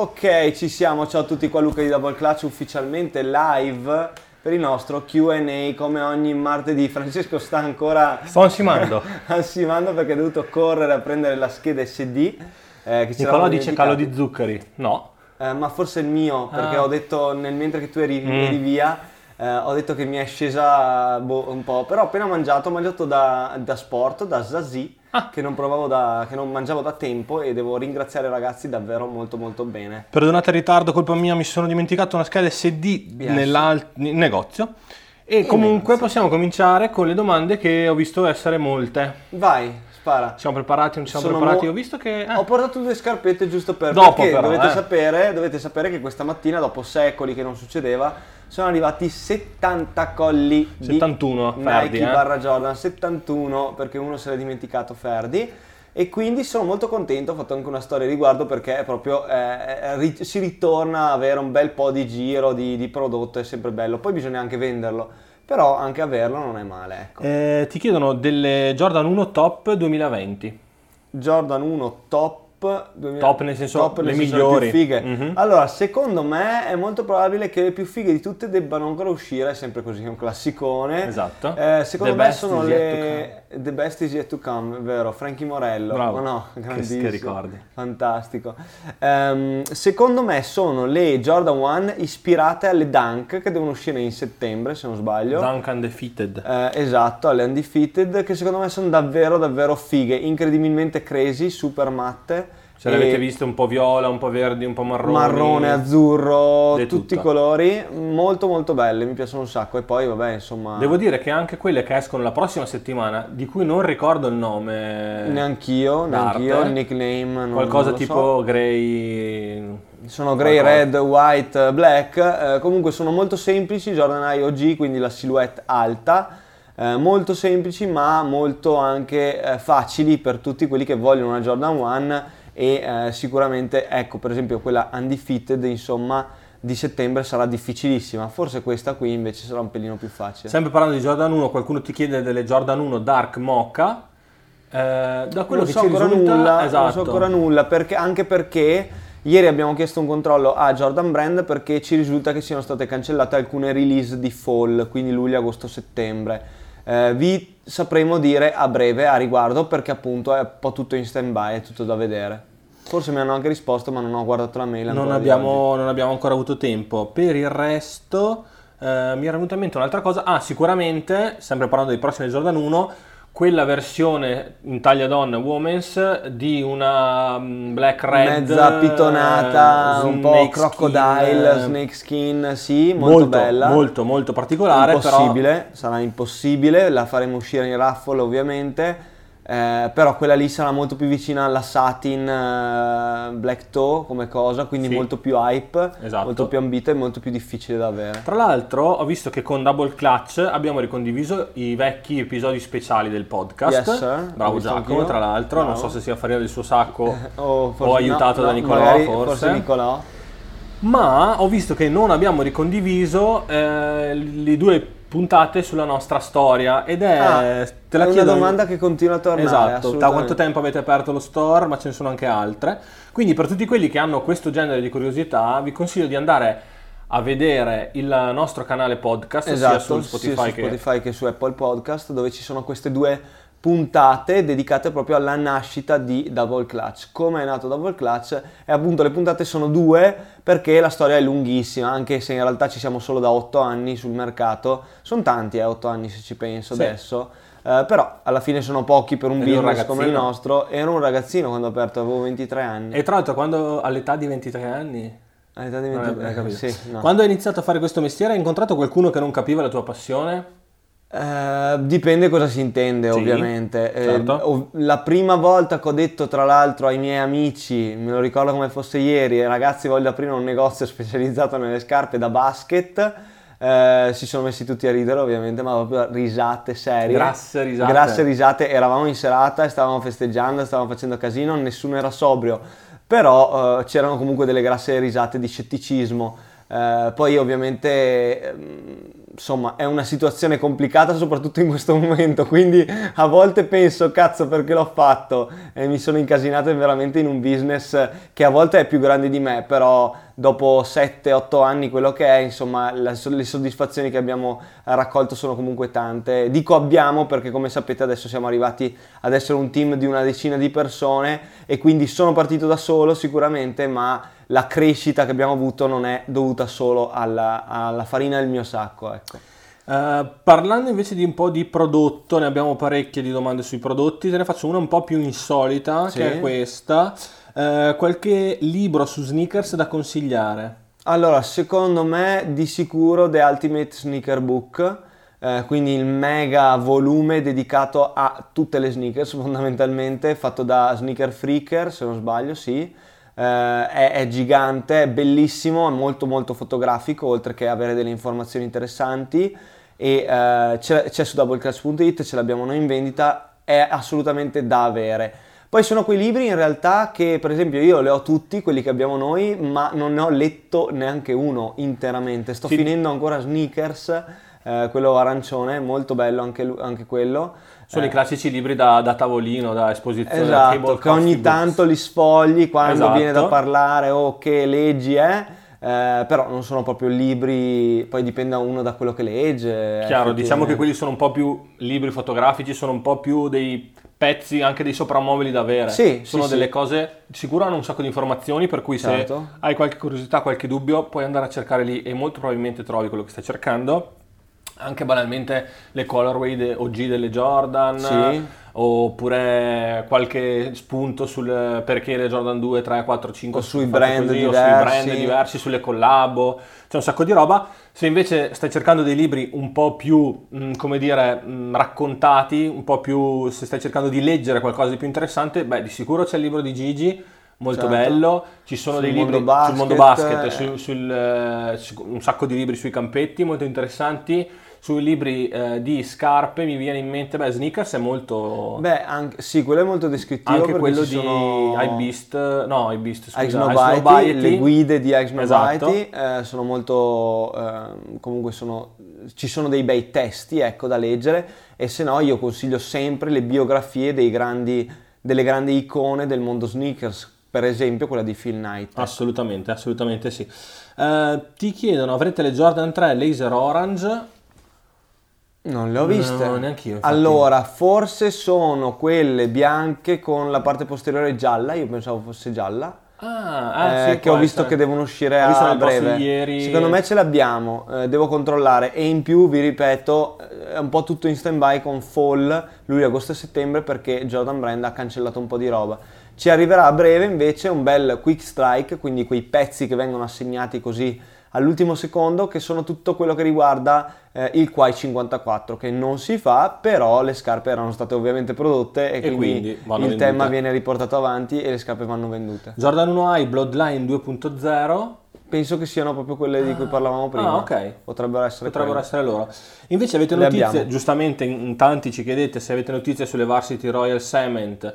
Ok, ci siamo. Ciao a tutti qua Luca di Double Clutch ufficialmente live per il nostro Q&A come ogni martedì. Francesco sta ancora Sto ansimando. ansimando perché è dovuto correre a prendere la scheda SD. Eh, che Nicolò dice calo di zuccheri. No. Eh, ma forse il mio, perché Ah. ho detto nel mentre che tu eri, Mm. eri via, eh, ho detto che mi è scesa boh, un po'. Però ho appena mangiato, ho mangiato da, da sport, da Zazie, Ah. che, non provavo da, che non mangiavo da tempo e devo ringraziare i ragazzi davvero molto molto bene. Perdonate il ritardo, colpa mia, mi sono dimenticato una scheda SD nel negozio. E comunque negozio. possiamo cominciare con le domande che ho visto essere molte. Vai, spara. Siamo preparati, non siamo Sono preparati? mo- Ho visto che... eh, Ho portato due scarpette giusto per Dopo perché però, dovete, eh. sapere, dovete sapere che questa mattina, dopo secoli che non succedeva, sono arrivati 70 colli 71 di Ferdi, Nike eh. barra Jordan, 71 perché uno se l'è dimenticato Ferdi. E quindi sono molto contento, ho fatto anche una storia a riguardo perché proprio eh, ri- si ritorna a avere un bel po' di giro di, di prodotto, è sempre bello. Poi bisogna anche venderlo, però anche averlo non è male. Ecco. eh, ti chiedono delle Jordan 1 Top 2020. Jordan 1 top 2000 Top nel senso top le senso migliori. più fighe. Mhm. Allora, secondo me è molto probabile che le più fighe di tutte debbano ancora uscire, è sempre così, è un classicone. Esatto. Eh, secondo The me sono le The best is yet to come, vero? Frankie Morello. Bravo. No, grandissimo. che ricordi. Fantastico. Ehm, secondo me sono le Jordan 1 ispirate alle Dunk che devono uscire in settembre, se non sbaglio. Dunk Undefeated. Eh, esatto, alle Undefeated che secondo me sono davvero davvero fighe, incredibilmente crazy, super matte. Ce le E avete viste un po' viola, un po' verdi, un po' marroni. Marrone, azzurro, tutti i tutto. colori, molto molto belle, mi piacciono un sacco. E poi vabbè, insomma, Devo dire che anche quelle che escono la prossima settimana, di cui non ricordo il nome. neanch'io, d'arte, neanch'io, il nickname, non, Qualcosa non tipo so. grey. Sono grey, qualcosa. red, white, black, eh, comunque sono molto semplici, Jordan OG, quindi la silhouette alta, eh, molto semplici ma molto anche eh, facili per tutti quelli che vogliono una Jordan 1 e eh, sicuramente, ecco per esempio quella undefeated, insomma, di settembre sarà difficilissima, forse questa qui invece sarà un pelino più facile. Sempre parlando di Jordan 1, qualcuno ti chiede delle Jordan 1 Dark Mocha. Eh, da quello non che so ancora risulta, nulla, esatto. non so ancora nulla, perché, anche perché ieri abbiamo chiesto un controllo a Jordan Brand perché ci risulta che siano state cancellate alcune release di fall, quindi luglio, agosto, settembre. Eh, vi sapremo dire a breve a riguardo perché appunto è un po' tutto in stand by, è tutto da vedere. Forse mi hanno anche risposto ma non ho guardato la mail non, di abbiamo, non abbiamo ancora avuto tempo. Per il resto, eh, mi era venuta in mente un'altra cosa. Ah, sicuramente, sempre parlando dei prossimi Jordan 1, quella versione in taglia donna women's di una mm, black red Mezza pitonata, eh, un po' crocodile, skin, eh, snake skin, sì, molto, bella. molto molto particolare impossibile, sarà impossibile, la faremo uscire in raffle ovviamente, eh, però quella lì sarà molto più vicina alla satin eh, black toe come cosa, quindi Sì. molto più hype, Esatto. molto più ambita e molto più difficile da avere. tra l'altro ho visto che con Double Clutch abbiamo ricondiviso i vecchi episodi speciali del podcast Yes, sir. Bravo Giacomo tra l'altro non Bravo. so se sia farina del suo sacco O, o aiutato no, da no, Nicolò magari forse. Nicolò. Ma ho visto che non abbiamo ricondiviso eh, le due puntate sulla nostra storia ed è... Ah, te la è una domanda che continua a tornare. Esatto, da quanto tempo avete aperto lo store, ma ce ne sono anche altre. Quindi per tutti quelli che hanno questo genere di curiosità, vi consiglio di andare a vedere il nostro canale podcast Esatto, sia su Spotify, sia su che Spotify che su Apple Podcast, dove ci sono queste due puntate dedicate proprio alla nascita di Double Clutch. Come è nato Double Clutch? E appunto le puntate sono due perché la storia è lunghissima, anche se in realtà ci siamo solo da 8 anni sul mercato. Sono tanti, eh, 8 anni se ci penso Sì. adesso. Eh, però alla fine sono pochi per un Eri un business come il nostro. Ero un ragazzino quando ho aperto, avevo 23 anni. E tra l'altro quando all'età di 23 anni... All'età di non 23 hai- hai capito. Sì, no. Quando hai iniziato a fare questo mestiere hai incontrato qualcuno che non capiva la tua passione? Eh, dipende cosa si intende, Sì, ovviamente. Eh, certo. ov- la prima volta che ho detto, tra l'altro, ai miei amici, me lo ricordo come fosse ieri, ragazzi, voglio aprire un negozio specializzato nelle scarpe da basket. eh, si sono messi tutti a ridere, ovviamente, ma proprio risate serie. Grasse risate. Grasse risate. Eravamo in serata e stavamo festeggiando, stavamo facendo casino, nessuno era sobrio. Però eh, c'erano comunque delle grasse risate di scetticismo. Eh, poi ovviamente ehm, insomma è una situazione complicata soprattutto in questo momento, quindi a volte penso cazzo perché l'ho fatto? E mi sono incasinato veramente in un business che a volte è più grande di me, però dopo 7-8 anni quello che è, insomma le soddisfazioni che abbiamo raccolto sono comunque tante. Dico abbiamo perché come sapete adesso siamo arrivati ad essere un team di una decina di persone e quindi sono partito da solo sicuramente, ma la crescita che abbiamo avuto non è dovuta solo alla, alla farina del mio sacco. Ecco. Uh, parlando invece di un po' di prodotto, ne abbiamo parecchie di domande sui prodotti, te ne faccio una un po' più insolita, sì. che è questa. Uh, qualche libro su sneakers da consigliare? Allora, secondo me di sicuro The Ultimate Sneaker Book, eh, quindi il mega volume dedicato a tutte le sneakers fondamentalmente, fatto da Sneaker Freaker se non sbaglio, sì eh, è, è, gigante, è bellissimo, è molto molto fotografico, oltre che avere delle informazioni interessanti e eh, c'è, c'è su doubleclass.it, ce l'abbiamo noi in vendita, è assolutamente da avere. Poi sono quei libri in realtà che per esempio io li ho tutti, quelli che abbiamo noi, ma non ne ho letto neanche uno interamente. Sto sì. finendo ancora Sneakers, eh, quello arancione, molto bello anche, anche quello. Sono eh. i classici libri da, da, tavolino, da esposizione. Esatto, che ogni tanto li sfogli quando esatto. viene da parlare o che leggi, eh. Eh, però non sono proprio libri, poi dipende uno da quello che legge. Chiaro, diciamo che quelli sono un po' più libri fotografici, sono un po' più dei pezzi, anche dei soprammobili da avere. Sì, sono sì, delle sì. cose, sicuro hanno un sacco di informazioni, per cui certo. se hai qualche curiosità, qualche dubbio, puoi andare a cercare lì e molto probabilmente trovi quello che stai cercando anche banalmente le colorway OG delle Jordan sì. oppure qualche spunto sul perché le Jordan 2, 3, 4, 5 o sui brand, così, diversi. O sui brand diversi, sulle collabo, c'è un sacco di roba. Se invece stai cercando dei libri un po' più, mh, mm, come dire, mh, mm, raccontati, un po' più, se stai cercando di leggere qualcosa di più interessante, beh, di sicuro c'è il libro di Gigi, molto certo. bello. Ci sono sul dei libri basket, sul mondo basket, su, sul, eh, un sacco di libri sui campetti molto interessanti sui libri eh, di scarpe mi viene in mente, beh, Sneakers è molto... Beh, anche, sì, quello è molto descrittivo. Anche quello di sono... iBeast, no, iBeast, scusa, Ike le guide di Ike esatto. eh, sono molto, eh, comunque sono, ci sono dei bei testi, ecco, da leggere e se no io consiglio sempre le biografie grandi, delle grandi icone del mondo sneakers, per esempio quella di Phil Knight. Assolutamente, assolutamente sì. Uh, ti chiedono, avrete le Jordan 3 Laser Orange? Non le ho viste. No, neanche io. Allora, forse sono quelle bianche con la parte posteriore gialla, io pensavo fosse gialla. Ah, ah eh, sì, che ho visto essere. che devono uscire ho a breve. Ieri... Secondo me ce l'abbiamo, eh, devo controllare. E in più, vi ripeto, eh, è un po' tutto in stand by con fall luglio, agosto e settembre perché Jordan Brand ha cancellato un po' di roba. Ci arriverà a breve invece un bel quick strike, quindi quei pezzi che vengono assegnati così all'ultimo secondo che sono tutto quello che riguarda eh, il Quai 54 che non si fa però le scarpe erano state ovviamente prodotte e, e quindi, il tema viene riportato avanti e le scarpe vanno vendute Jordan 1i Bloodline 2.0 Penso che siano proprio quelle di cui ah. parlavamo prima. Ah, ok. Potrebbero essere, Potrebbero essere loro. Invece avete Le notizie, abbiamo. giustamente in tanti ci chiedete se avete notizie sulle Varsity Royal Cement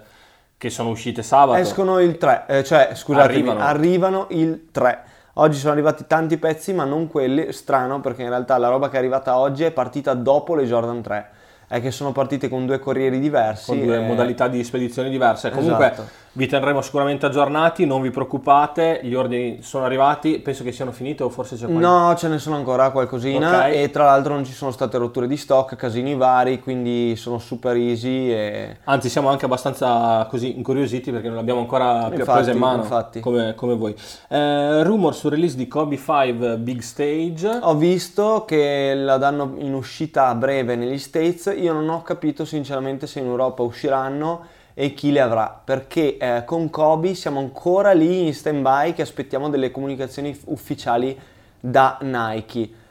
che sono uscite sabato. Escono il 3, eh, cioè scusatemi, arrivano. arrivano il 3. Oggi sono arrivati tanti pezzi, ma non quelli. Strano perché in realtà la roba che è arrivata oggi è partita dopo le Jordan 3 è che sono partite con due corrieri diversi. Con due e... modalità di spedizione diverse. Comunque esatto. Vi terremo sicuramente aggiornati, non vi preoccupate, gli ordini sono arrivati, penso che siano finiti o forse c'è qualcosa? No, ce ne sono ancora qualcosina okay. e tra l'altro non ci sono state rotture di stock, casini vari, quindi sono super easy. E... Anzi siamo anche abbastanza così incuriositi perché non l'abbiamo ancora più presa in mano, infatti. Come, come voi. Eh, rumor sul release di Kobe 5 Big Stage. Ho visto che la danno in uscita a breve negli States io non ho capito sinceramente se in Europa usciranno e chi le avrà, perché eh, con Kobe siamo ancora lì in stand by che aspettiamo delle comunicazioni ufficiali da Nike.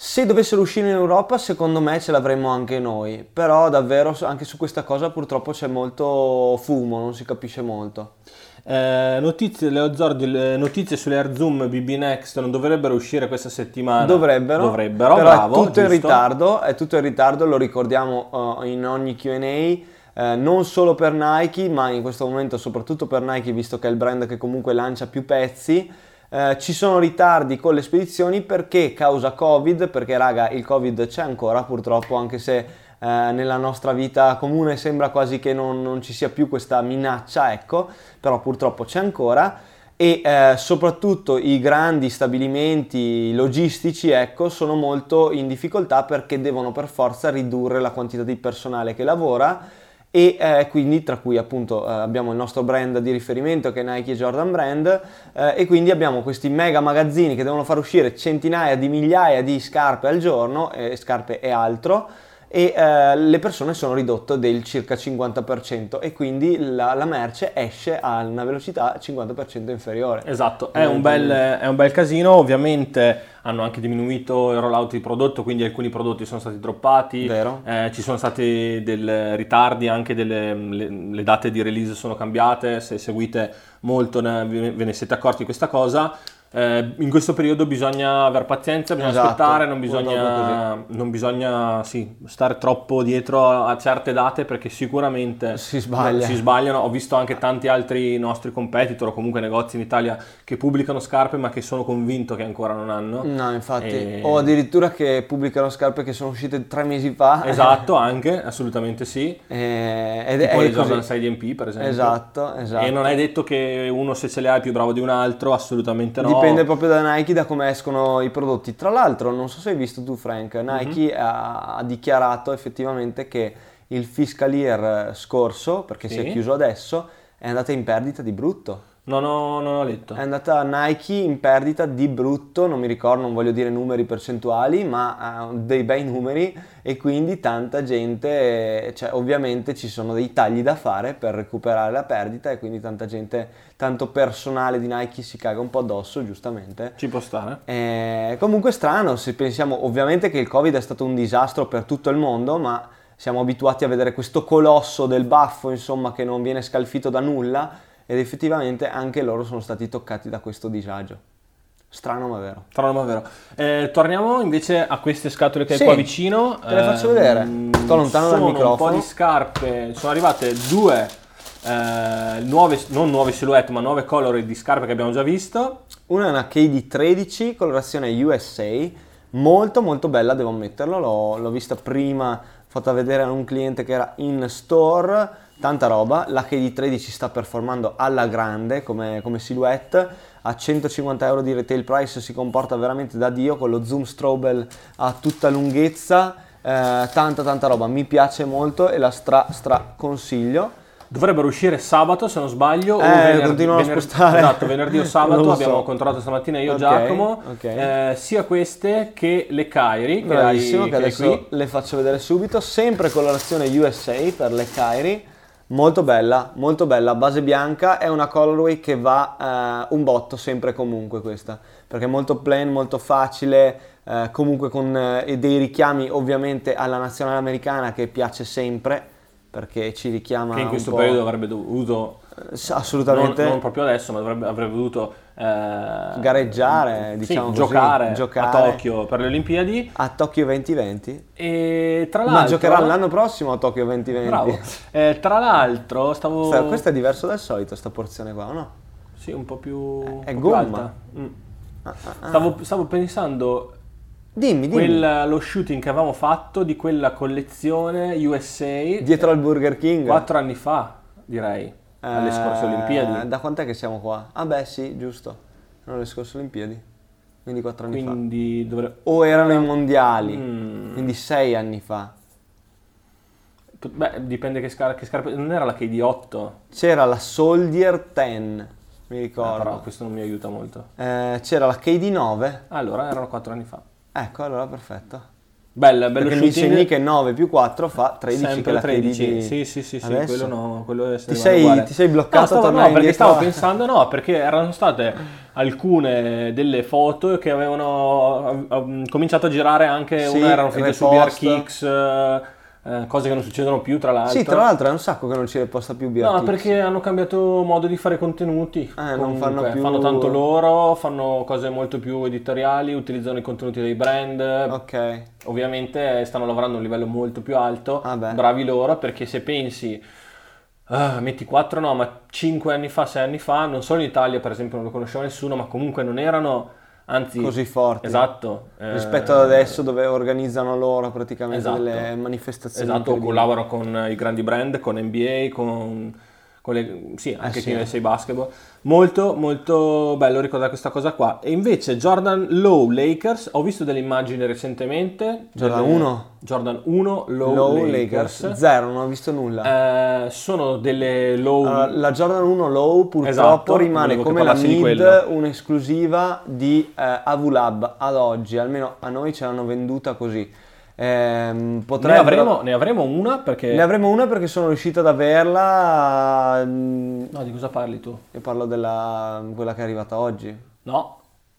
Se dovessero uscire in Europa, secondo me ce l'avremmo anche noi, però davvero anche su questa cosa purtroppo c'è molto fumo, non si capisce molto. Eh, notizie, Leo Zordi, notizie sulle Air Zoom BB Next non dovrebbero uscire questa settimana. Dovrebbero, dovrebbero bravo, è tutto giusto. in ritardo, è tutto in ritardo, lo ricordiamo uh, in ogni Q&A. Eh, non solo per Nike, ma in questo momento soprattutto per Nike, visto che è il brand che comunque lancia più pezzi. Eh, ci sono ritardi con le spedizioni perché causa Covid, perché raga il Covid c'è ancora purtroppo anche se eh, nella nostra vita comune sembra quasi che non, non, ci sia più questa minaccia, ecco, però purtroppo c'è ancora e eh, soprattutto i grandi stabilimenti logistici ecco, sono molto in difficoltà perché devono per forza ridurre la quantità di personale che lavora e eh, quindi tra cui appunto eh, abbiamo il nostro brand di riferimento che è Nike Jordan Brand eh, e quindi abbiamo questi mega magazzini che devono far uscire centinaia di migliaia di scarpe al giorno, scarpe e altro e eh, le persone sono ridotte del circa 50% e quindi la, la, merce esce a una velocità 50% inferiore. Esatto, è un, bel, è un, bel, casino, ovviamente hanno anche diminuito il rollout di prodotto, quindi alcuni prodotti sono stati droppati, eh, ci sono stati dei ritardi, anche delle le, le date di release sono cambiate, se seguite molto ve ne siete accorti di questa cosa eh, in questo periodo bisogna avere pazienza, bisogna esatto, aspettare, non bisogna, non bisogna sì, stare troppo dietro a certe date perché sicuramente si, sbaglia. si, sbagliano. Ho visto anche tanti altri nostri competitor o comunque negozi in Italia che pubblicano scarpe ma che sono convinto che ancora non hanno. No, infatti, e... o addirittura che pubblicano scarpe che sono uscite tre mesi fa. Esatto, anche, assolutamente sì. E... Ed tipo è le Jordan 6 DMP per esempio. Esatto, esatto. E non è detto che uno se ce le ha è più bravo di un altro, assolutamente no dipende proprio da Nike, da come escono i prodotti. Tra l'altro, non so se hai visto tu, Frank, Nike mm-hmm. ha, ha, dichiarato effettivamente che il fiscal year scorso, perché sì. si è chiuso adesso, è andata in perdita di brutto. Non ho, non ho letto. È andata Nike in perdita di brutto, non mi ricordo, non voglio dire numeri percentuali, ma uh, dei bei numeri e quindi tanta gente, cioè ovviamente ci sono dei tagli da fare per recuperare la perdita e quindi tanta gente, tanto personale di Nike si caga un po' addosso, giustamente. Ci può stare. Eh, comunque strano, se pensiamo ovviamente che il Covid è stato un disastro per tutto il mondo, ma siamo abituati a vedere questo colosso del baffo, insomma, che non viene scalfito da nulla ed effettivamente anche loro sono stati toccati da questo disagio. Strano ma vero. Strano ma vero. Eh, torniamo invece a queste scatole che sì, hai qua vicino. Te le faccio vedere. Mm, Sto lontano dal microfono. un po' di scarpe. Sono arrivate due eh, nuove, non nuove silhouette, ma nuove colori di scarpe che abbiamo già visto. Una è una KD13, colorazione USA. Molto molto bella, devo ammetterlo. L'ho, l'ho vista prima, fatta vedere a un cliente che era in store tanta roba, la KD13 sta performando alla grande come, come, silhouette, a 150 euro di retail price si comporta veramente da Dio con lo zoom strobel a tutta lunghezza, eh, tanta tanta roba, mi piace molto e la stra stra consiglio. Dovrebbero uscire sabato se non sbaglio, eh, o continuano vener- a spostare. Esatto, venerdì o sabato so. abbiamo controllato stamattina io e okay, Giacomo, okay. Eh, sia queste che le Kairi. Bravissimo, che, hai, che adesso le faccio vedere subito, sempre colorazione USA per le Kairi Molto bella, molto bella, base bianca, è una colorway che va uh, un botto sempre e comunque questa, perché è molto plain, molto facile, uh, comunque con uh, dei richiami ovviamente alla nazionale americana che piace sempre, perché ci richiama... Che in questo periodo avrebbe dovuto... assolutamente. Non, non, proprio adesso, ma dovrebbe, avrebbe dovuto eh, gareggiare, diciamo sì, così, giocare, giocare, a Tokyo per le Olimpiadi. A Tokyo 2020. E tra l'altro... Ma giocherà l'anno prossimo a Tokyo 2020. Bravo. Eh, tra l'altro stavo... Sta, questo è diverso dal solito, sta porzione qua, no? Sì, un po' più... È po gomma. Più mm. ah, ah, ah. Stavo, stavo, pensando... Dimmi, dimmi. Quel, lo shooting che avevamo fatto di quella collezione USA... Dietro al Burger King. Quattro anni fa, direi alle scorse Olimpiadi. Eh, da quant'è che siamo qua? Ah beh sì, giusto, erano le scorse Olimpiadi, quindi quattro anni quindi fa. Dovre... O erano i mondiali, mm. quindi sei anni fa. Beh, dipende che, scar- che scarpe... Non era la KD8? C'era la Soldier 10, mi ricordo. Ah, però questo non mi aiuta molto. Eh, c'era la KD9. Allora, erano quattro anni fa. Ecco, allora perfetto. Bella, bello Perché shooting. mi che 9 più 4 fa 13 Sempre che la 13. di... Sì, sì, sì, sì quello no, quello ti sei, ti sei bloccato no, stavo, no, perché stavo pensando no, perché erano state alcune delle foto che avevano cominciato a girare anche sì, una erano finite su BRKX eh, cose che non succedono più tra l'altro. Sì, tra l'altro è un sacco che non ci riposta più BRKX. No, perché hanno cambiato modo di fare contenuti. Eh, Comunque, non fanno più... Fanno tanto loro, fanno cose molto più editoriali, utilizzano i contenuti dei brand. Ok. Ovviamente stanno lavorando a un livello molto più alto. Ah bravi loro, perché se pensi Ah, metti 4 no, ma 5 anni fa, 6 anni fa, non solo in Italia per esempio non lo conosceva nessuno, ma comunque non erano, anzi... Così forti. Esatto. eh, Rispetto ad adesso dove organizzano loro praticamente Esatto. delle manifestazioni. Esatto, collaborano con i grandi brand, con NBA, con le, sì, anche Eh sì. con USA Basketball. Molto, molto bello ricordare questa cosa qua. E invece Jordan Low Lakers, ho visto delle immagini recentemente. Jordan delle- 1? Jordan 1 Low, Low Lakers. Lakers. Zero, non ho visto nulla. Eh, sono delle low... Allora, la Jordan 1 Low purtroppo Esatto, rimane come la mid un'esclusiva di eh, Avulab ad oggi, almeno a noi ce l'hanno venduta così. Ne, potrebbero- avremo, ne avremo una perché... ne avremo una perché sono riuscito ad averla. mm, No, di cosa parli tu? Io parlo della quella che è arrivata oggi. No,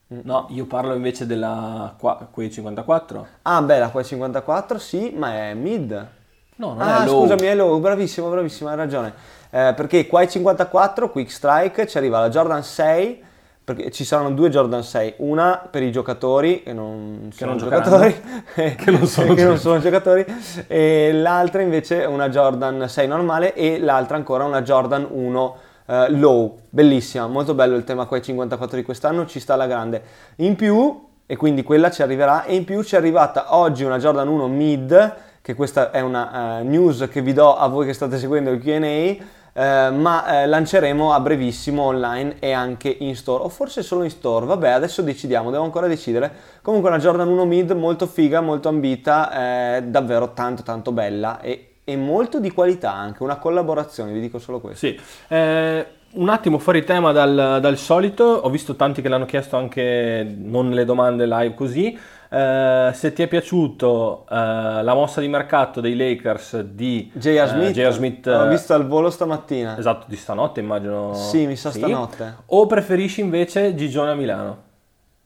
no, io parlo invece della quei 54. Ah, beh, la qua 54 sì, ma è mid. No, non Ah, è low. scusami, è low, bravissimo, bravissimo, hai ragione. Eh, perché qua ai 54, Quick Strike, ci arriva la Jordan 6, perché ci saranno due Jordan 6, una per i giocatori, che non sono non giocatori, Che non sono che non giocatori. sono giocatori, e l'altra invece è una Jordan 6 normale e l'altra ancora una Jordan 1 eh, low, bellissima, molto bello il tema qua ai 54 di quest'anno, ci sta alla grande. In più, e quindi quella ci arriverà, e in più ci è arrivata oggi una Jordan 1 mid, che questa è una eh, news che vi do a voi che state seguendo il Q&A, eh, ma eh, lanceremo a brevissimo online e anche in store, o forse solo in store, vabbè adesso decidiamo, devo ancora decidere. Comunque una Jordan 1 mid molto figa, molto ambita, eh, davvero tanto tanto bella e, e molto di qualità anche, una collaborazione, vi dico solo questo. Sì, eh, un attimo fuori tema dal, dal solito, ho visto tanti che l'hanno chiesto anche non nelle domande live così. Eh, se ti è piaciuto eh, la mossa di mercato dei Lakers di J.R. Smith, J.R. Smith, l'ho eh, visto al volo stamattina. esatto, di stanotte immagino. Sì, mi sa stanotte. O preferisci invece Gigione a Milano?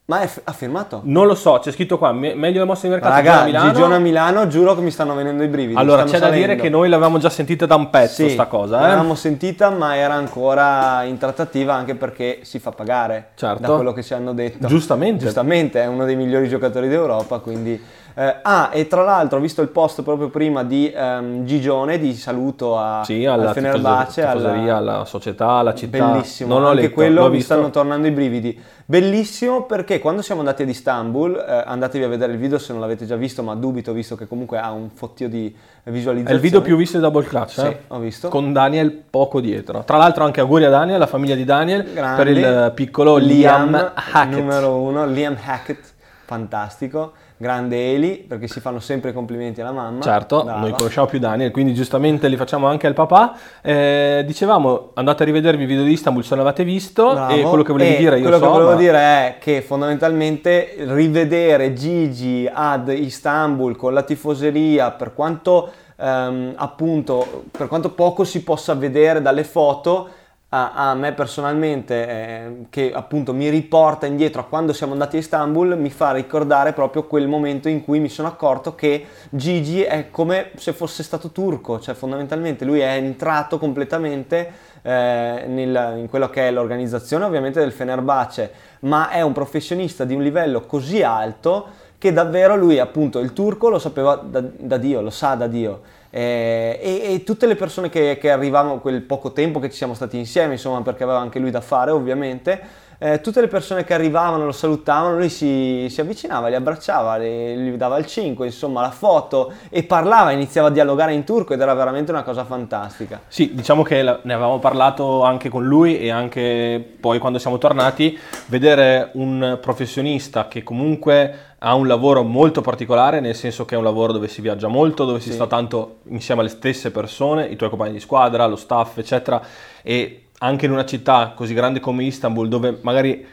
Ma è f- ha firmato? Non lo so, c'è scritto qua, me- meglio la mossa di mercato Raga, a Milano. A Milano, giuro che mi stanno venendo i brividi. allora, c'è stanno da dire salendo. che noi l'avevamo già sentita da un pezzo Sì, sta cosa, eh? l'avevamo sentita, ma era ancora in trattativa anche perché si fa pagare Certo. da quello che ci hanno detto. Giustamente. Giustamente, è uno dei migliori giocatori d'Europa, quindi... eh, ah, e tra l'altro ho visto il post proprio prima di ehm, Gigione, di saluto a, Sì, alla al Fenerbahce, alla- alla società, alla città. Bellissimo, Non ho anche letto, quello mi stanno tornando i brividi. Bellissimo perché quando siamo andati ad Istanbul, eh, andatevi a vedere il video se non l'avete già visto, ma dubito visto che comunque ha un fottio di È visualizzazione. il video più visto di Double Clutch, Sì, eh? ho visto. con Daniel poco dietro. Tra l'altro anche auguri a Daniel, alla famiglia di Daniel, Grande. per il piccolo Liam, Hackett. numero uno, Liam Hackett, fantastico, grande Eli, perché si fanno sempre i complimenti alla mamma. Certo, Brava. noi conosciamo più Daniel, quindi giustamente li facciamo anche al papà. Eh, dicevamo, andate a rivedervi il video di Istanbul se non l'avete visto Bravo. e quello che volevi E dire io quello so, che volevo ma- dire è che fondamentalmente rivedere Gigi ad Istanbul con la tifoseria per quanto ehm, appunto per quanto poco si possa vedere dalle foto a, a me personalmente eh, che appunto mi riporta indietro a quando siamo andati a Istanbul mi fa ricordare proprio quel momento in cui mi sono accorto che Gigi è come se fosse stato turco cioè fondamentalmente lui è entrato completamente eh, nel- in quello che è l'organizzazione ovviamente del Fenerbahce, ma è un professionista di un livello così alto che davvero lui appunto il turco lo sapeva da, da Dio, lo sa da Dio. Eh, e, e tutte le persone che, che arrivavano quel poco tempo che ci siamo stati insieme, insomma, perché aveva anche lui da fare, ovviamente, eh, tutte le persone che arrivavano lo salutavano, lui si, si avvicinava, li abbracciava, li- gli dava il 5, insomma, la foto e parlava, iniziava a dialogare in turco ed era veramente una cosa fantastica. Sì, diciamo che la- ne avevamo parlato anche con lui e anche poi quando siamo tornati, vedere un professionista che comunque ha un lavoro molto particolare, nel senso che è un lavoro dove si viaggia molto, dove si Sì. sta tanto insieme alle stesse persone, i tuoi compagni di squadra, lo staff, eccetera, e anche in una città così grande come Istanbul, dove magari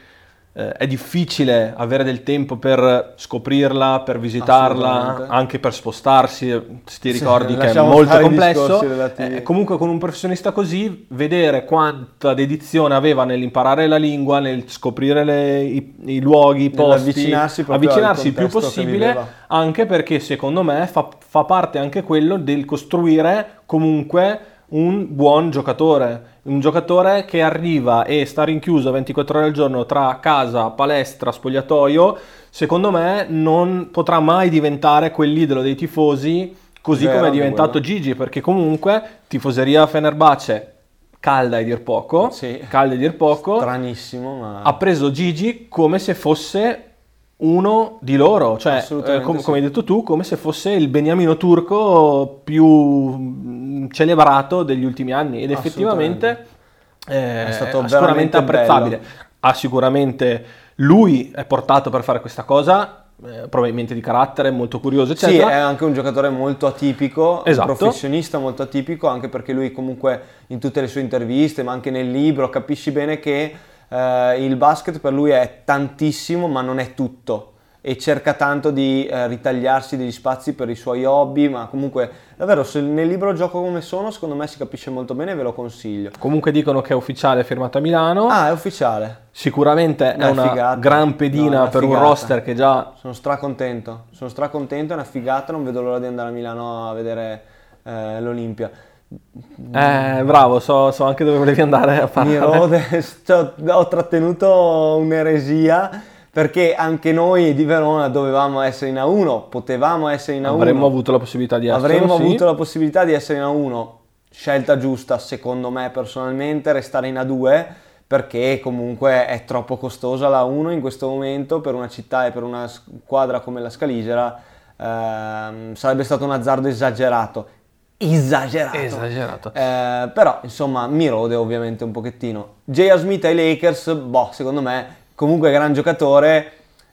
eh, è difficile avere del tempo per scoprirla, per visitarla, anche per spostarsi, se ti Sì, ricordi che è molto complesso. Eh, comunque con un professionista così, vedere quanta dedizione aveva nell'imparare la lingua, nel scoprire le- i, i luoghi, i posti, al avvicinarsi il più possibile, anche perché secondo me fa, fa parte anche quello del costruire comunque un buon giocatore, un giocatore che arriva e sta rinchiuso 24 ore al giorno tra casa, palestra, spogliatoio, secondo me non potrà mai diventare quell'idolo dei tifosi così Vero, come è diventato quello. Gigi, perché comunque tifoseria Fenerbahce calda a dir poco, Sì. calda a dir poco, Stranissimo, ma... ha preso Gigi come se fosse uno di loro, cioè eh, com- sì. come hai detto tu, come se fosse il beniamino turco più mm, celebrato degli ultimi anni ed effettivamente eh, È stato sicuramente veramente apprezzabile. bello. Ha sicuramente lui è portato per fare questa cosa, eh, probabilmente di carattere, molto curioso, Sì, eccetera. è anche un giocatore molto atipico, Esatto. un professionista molto atipico, anche perché lui comunque in tutte le sue interviste, ma anche nel libro, capisci bene che eh, il basket per lui è tantissimo, ma non è tutto. E cerca tanto di eh, ritagliarsi degli spazi per i suoi hobby, ma comunque davvero se nel libro gioco come sono, secondo me si capisce molto bene e ve lo consiglio. Comunque dicono che è ufficiale, è firmato a Milano. Ah, è ufficiale. Sicuramente è Una una figata. gran pedina No, è una per un figata. roster che già Sono stracontento, sono stracontento, è una figata, non vedo l'ora di andare a Milano a vedere eh, l'Olimpia. Eh, bravo, so, so anche dove volevi andare a parlare. rode, sto- ho trattenuto un'eresia perché anche noi di Verona dovevamo essere in A1, potevamo essere in A1, Avremmo avuto la possibilità di essere. avremmo sì. avuto la possibilità di essere in A1. Scelta giusta, secondo me personalmente, restare in A2 perché comunque è troppo costosa la A1 in questo momento per una città e per una squadra come la Scaligera. ehm, sarebbe stato un azzardo esagerato. Esagerato. Esagerato. Eh, però insomma mi rode ovviamente un pochettino. J.R. Smith ai Lakers, boh, secondo me comunque gran giocatore,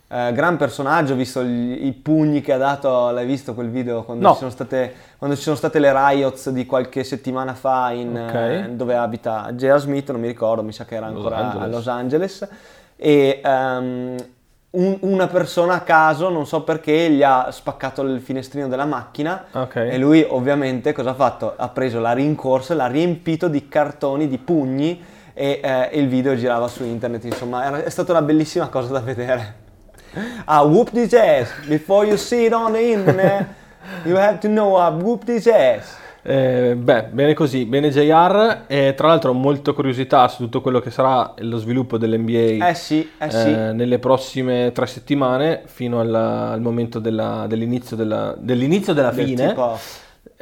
eh, gran personaggio, visto gli- i pugni che ha dato, l'hai visto quel video quando, No. ci, sono state, quando ci sono state le riots di qualche settimana fa in, Ok. eh, dove abita J.R. Smith, non mi ricordo, mi sa che era Los ancora a Angeles. Los Angeles e ehm, un- una persona a caso, non so perché, gli ha spaccato il finestrino della macchina Ok. e lui ovviamente cosa ha fatto? Ha preso la rincorsa, l'ha riempito di cartoni, di pugni e eh, il video girava su internet, insomma era- è stata una bellissima cosa da vedere. Ah, whoop this ass, before you see it on the internet, you have to know how whoop this ass. Eh, beh, bene così, bene JR. E tra l'altro molta curiosità su tutto quello che sarà lo sviluppo dell'NBA Eh sì, eh sì. eh, nelle prossime tre settimane fino alla- al momento della- dell'inizio, della, dell'inizio della Del fine tipo-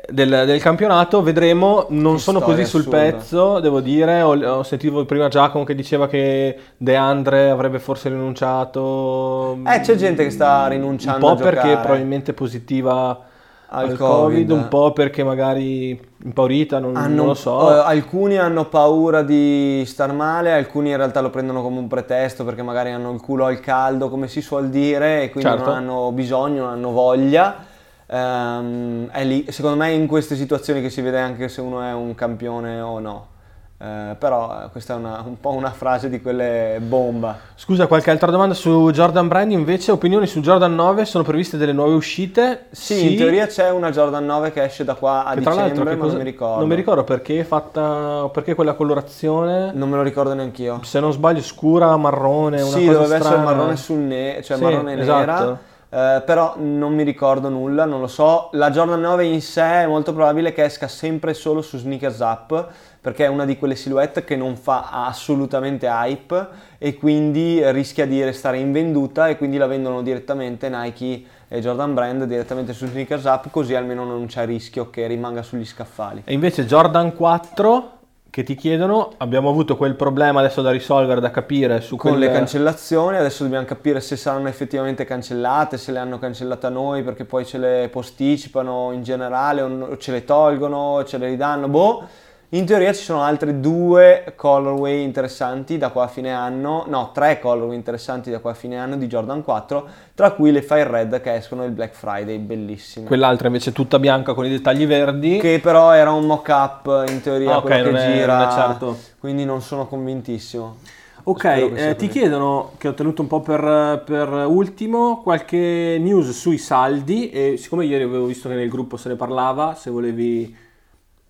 del, del campionato. Vedremo, non Che sono così sul assurda. pezzo, devo dire. Ho, ho sentito prima Giacomo che diceva che De Andre avrebbe forse rinunciato. Eh, c'è gente che sta un rinunciando po' a giocare. perché probabilmente positiva Al al, Covid. COVID, un po' perché magari impaurita, non, Hanno- non lo so. eh, alcuni hanno paura di star male, alcuni in realtà lo prendono come un pretesto perché magari hanno il culo al caldo, come si suol dire, e quindi Certo. non hanno bisogno, non hanno voglia. Ehm, è lì, secondo me, è in queste situazioni che si vede anche se uno è un campione o no. Eh, però eh, questa è una- un po' una frase di quelle bomba. Scusa, qualche altra domanda su Jordan Brand invece? Opinioni su Jordan 9? Sono previste delle nuove uscite? Sì, in teoria c'è una Jordan 9 che esce da qua a Che tra l'altro, dicembre, ma cosa- non mi ricordo. Non mi ricordo perché è fatta. Perché quella colorazione. Non me lo ricordo neanch'io. Se non sbaglio, scura, marrone, una sì, cosa doveva essere strana. marrone sul nero, cioè Sì, marrone esatto. nera. Eh, però non mi ricordo nulla, non lo so. La Jordan 9 in sé è molto probabile che esca sempre solo su Sneakers Up, perché è una di quelle silhouette che non fa assolutamente hype e quindi rischia di restare invenduta e quindi la vendono direttamente Nike e Jordan Brand direttamente su Sneakers Up, così almeno non c'è rischio che rimanga sugli scaffali. E invece Jordan 4 che ti chiedono, abbiamo avuto quel problema adesso da risolvere, da capire su con quelle- le cancellazioni, adesso dobbiamo capire se saranno effettivamente cancellate, se le hanno cancellate a noi perché poi ce le posticipano in generale o ce le tolgono, ce le ridanno, boh. In teoria ci sono altre due colorway interessanti da qua a fine anno, no, tre colorway interessanti da qua a fine anno di Jordan 4, tra cui le Fire Red che escono il Black Friday, bellissime. Quell'altra invece tutta bianca con i dettagli verdi. Che però era un mock-up in teoria Ah, ok, quello che è- gira, certo. quindi non sono convintissimo. Ok, eh, ti chiedono, che ho tenuto un po' per, per ultimo, qualche news sui saldi e siccome ieri avevo visto che nel gruppo se ne parlava, se volevi...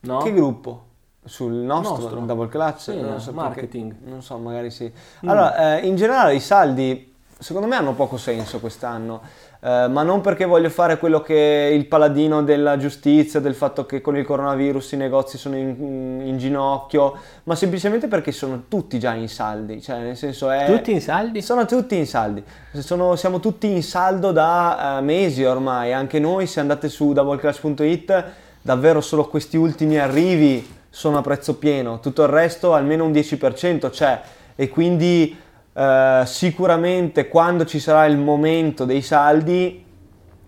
No? Che gruppo? Sul nostro, Nostro. Double Clutch? Sì, non so perché- marketing. non so, magari sì. Allora, eh, in generale i saldi secondo me hanno poco senso quest'anno, eh, ma non perché voglio fare quello che il paladino della giustizia, del fatto che con il coronavirus i negozi sono in, in ginocchio, ma semplicemente perché sono tutti già in saldi, cioè nel senso è... Tutti in saldi? Sono tutti in saldi, sono, siamo tutti in saldo da uh, mesi ormai, anche noi se andate su doubleclass.it davvero solo questi ultimi arrivi sono a prezzo pieno, tutto il resto almeno un 10% c'è e quindi eh, sicuramente quando ci sarà il momento dei saldi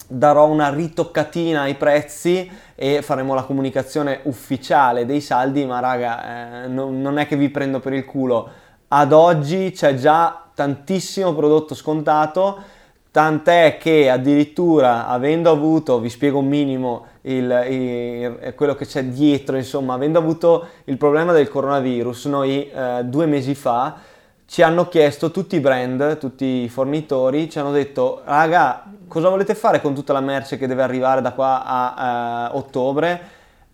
darò una ritoccatina ai prezzi e faremo la comunicazione ufficiale dei saldi, ma raga, eh, non, non è che vi prendo per il culo. Ad oggi c'è già tantissimo prodotto scontato, tant'è che addirittura avendo avuto, vi spiego un minimo il, il, quello che c'è dietro, insomma, avendo avuto il problema del coronavirus, noi eh, due mesi fa ci hanno chiesto tutti i brand, tutti i fornitori, ci hanno detto raga cosa volete fare con tutta la merce che deve arrivare da qua a uh, ottobre?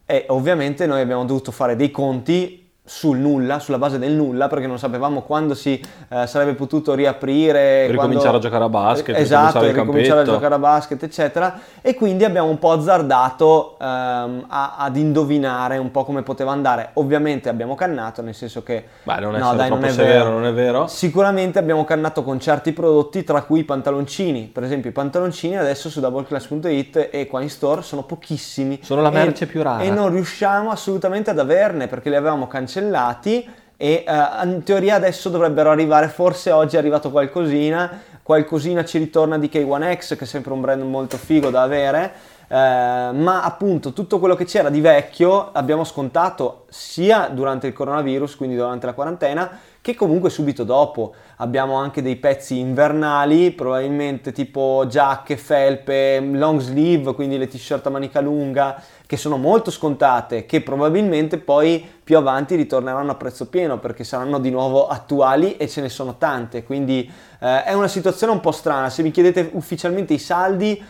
E ovviamente noi abbiamo dovuto fare dei conti sul nulla, sulla base del nulla, perché non sapevamo quando si eh, sarebbe potuto riaprire. Ricominciare quando... a giocare a basket. Esatto, ricominciare a giocare a basket, eccetera. E quindi abbiamo un po' azzardato ehm, a, ad indovinare un po' come poteva andare. Ovviamente abbiamo cannato, nel senso che... Beh, non è no, dai, non è severo, vero. non è vero. Sicuramente abbiamo cannato con certi prodotti, tra cui i pantaloncini. Per esempio i pantaloncini adesso su doubleclass.it e qua in store sono pochissimi. Sono la merce e, più rara. E non riusciamo assolutamente ad averne, perché li avevamo cancellati cancellati e uh, in teoria adesso dovrebbero arrivare, forse oggi è arrivato qualcosina, qualcosina ci ritorna di K1X che è sempre un brand molto figo da avere, uh, ma appunto tutto quello che c'era di vecchio abbiamo scontato sia durante il coronavirus, quindi durante la quarantena, che comunque subito dopo abbiamo anche dei pezzi invernali, probabilmente tipo giacche, felpe, long sleeve, quindi le t-shirt a manica lunga, che sono molto scontate, che probabilmente poi più avanti ritorneranno a prezzo pieno perché saranno di nuovo attuali e ce ne sono tante, quindi eh, è una situazione un po' strana. Se mi chiedete ufficialmente i saldi,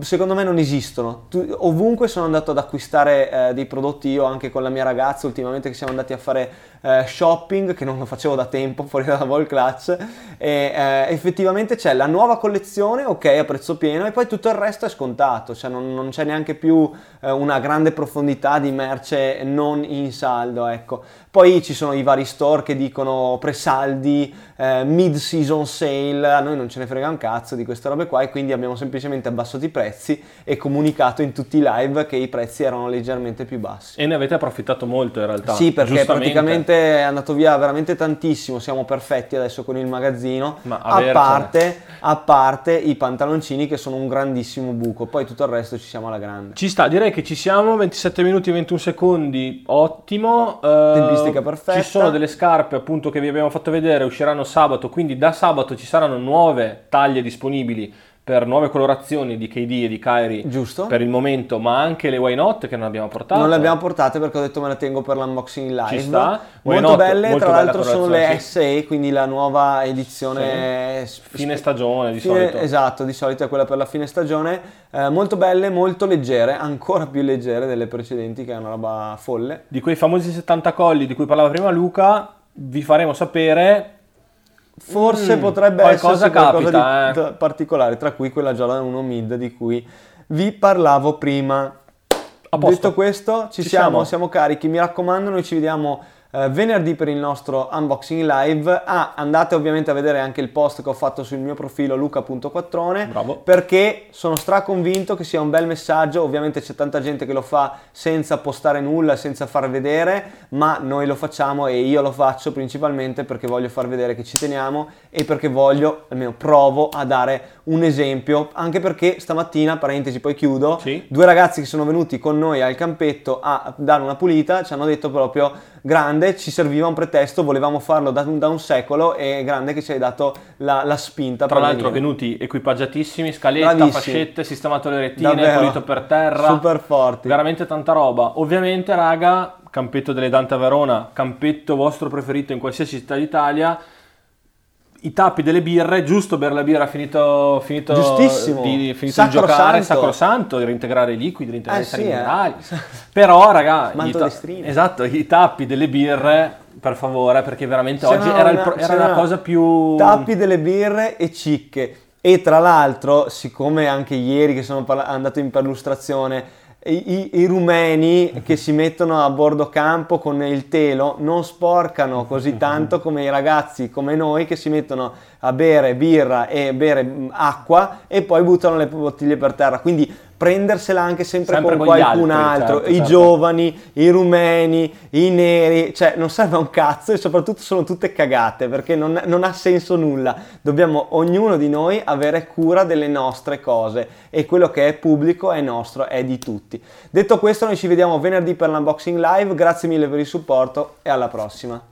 secondo me non esistono. Tu, ovunque sono andato ad acquistare eh, dei prodotti io anche con la mia ragazza ultimamente che siamo andati a fare eh, shopping che non lo facevo da tempo fuori dalla Vol Clutch e eh, effettivamente c'è la nuova collezione ok a prezzo pieno e poi tutto il resto è scontato cioè non, non c'è neanche più eh, una grande profondità di merce non in saldo ecco. Poi ci sono i vari store che dicono presaldi eh, mid season sale a noi non ce ne frega un cazzo di queste robe qua e quindi abbiamo semplicemente abbassato i prezzi e comunicato in tutti i live che i prezzi erano leggermente più bassi. E ne avete approfittato molto in realtà sì perché praticamente veramente, è andato via veramente tantissimo, siamo perfetti adesso con il magazzino, a parte, a parte, i pantaloncini che sono un grandissimo buco, poi tutto il resto ci siamo alla grande. Ci sta, direi che ci siamo, 27 minuti e 21 secondi, ottimo. Uh, Tempistica perfetta. Ci sono delle scarpe appunto che vi abbiamo fatto vedere, usciranno sabato, quindi da sabato ci saranno nuove taglie disponibili per nuove colorazioni di KD e di Kyrie Giusto. per il momento, ma anche le Why Not che non abbiamo portato. Non le abbiamo portate perché ho detto me le tengo per l'unboxing live. Ci sta. Molto not, belle, molto tra l'altro sono le SA, quindi la nuova edizione sì. fine stagione di fine, solito. Esatto, di solito è quella per la fine stagione. Eh, molto belle, molto leggere, ancora più leggere delle precedenti che è una roba folle. Di quei famosi 70 colli di cui parlava prima Luca, vi faremo sapere Forse mm, potrebbe essere qualcosa di eh. particolare, tra cui quella Jordan 1 Mid di cui vi parlavo prima. Detto questo, ci, ci siamo, siamo, siamo carichi. Mi raccomando, noi ci vediamo eh, venerdì per il nostro unboxing live. Ah, andate ovviamente a vedere anche il post che ho fatto sul mio profilo luca.quattrone Bravo. perché sono straconvinto che sia un bel messaggio. Ovviamente c'è tanta gente che lo fa senza postare nulla, senza far vedere, ma noi lo facciamo e io lo faccio principalmente perché voglio far vedere che ci teniamo e perché voglio, almeno provo a dare un esempio, anche perché stamattina, parentesi, poi chiudo, sì. due ragazzi che sono venuti con noi al campetto a dare una pulita ci hanno detto proprio grande, ci serviva un pretesto, volevamo farlo da, da un secolo e grande che ci hai dato la, la spinta. Tra l'altro venire. venuti equipaggiatissimi, scaletta, Bravissimi. fascette, sistemato le rettine, Davvero. pulito per terra. Super forti. Veramente tanta roba. Ovviamente raga, campetto delle Dante a Verona, campetto vostro preferito in qualsiasi città d'Italia i tappi delle birre, giusto per la birra finito, finito, Giustissimo. Di, finito di giocare, santo. sacrosanto, reintegrare i liquidi, reintegrare eh, i sali sì, minerali. Eh. Però, raga, ta- esatto, i tappi delle birre per favore, perché veramente oggi era, una, pro- era la cosa più... Tappi delle birre e cicche. E tra l'altro, siccome anche ieri che sono parla- andato in perlustrazione i, i, rumeni che si mettono a bordo campo con il telo non sporcano così tanto come i ragazzi come noi che si mettono a bere birra e bere mm, acqua e poi buttano le bottiglie per terra. Quindi prendersela anche sempre, sempre con, con qualcun altri, altro, certo, i certo. giovani, i rumeni, i neri, cioè non serve a un cazzo e soprattutto sono tutte cagate perché non, non, ha senso nulla. Dobbiamo ognuno di noi avere cura delle nostre cose e quello che è pubblico è nostro, è di tutti. Detto questo noi ci vediamo venerdì per l'unboxing live, grazie mille per il supporto e alla prossima.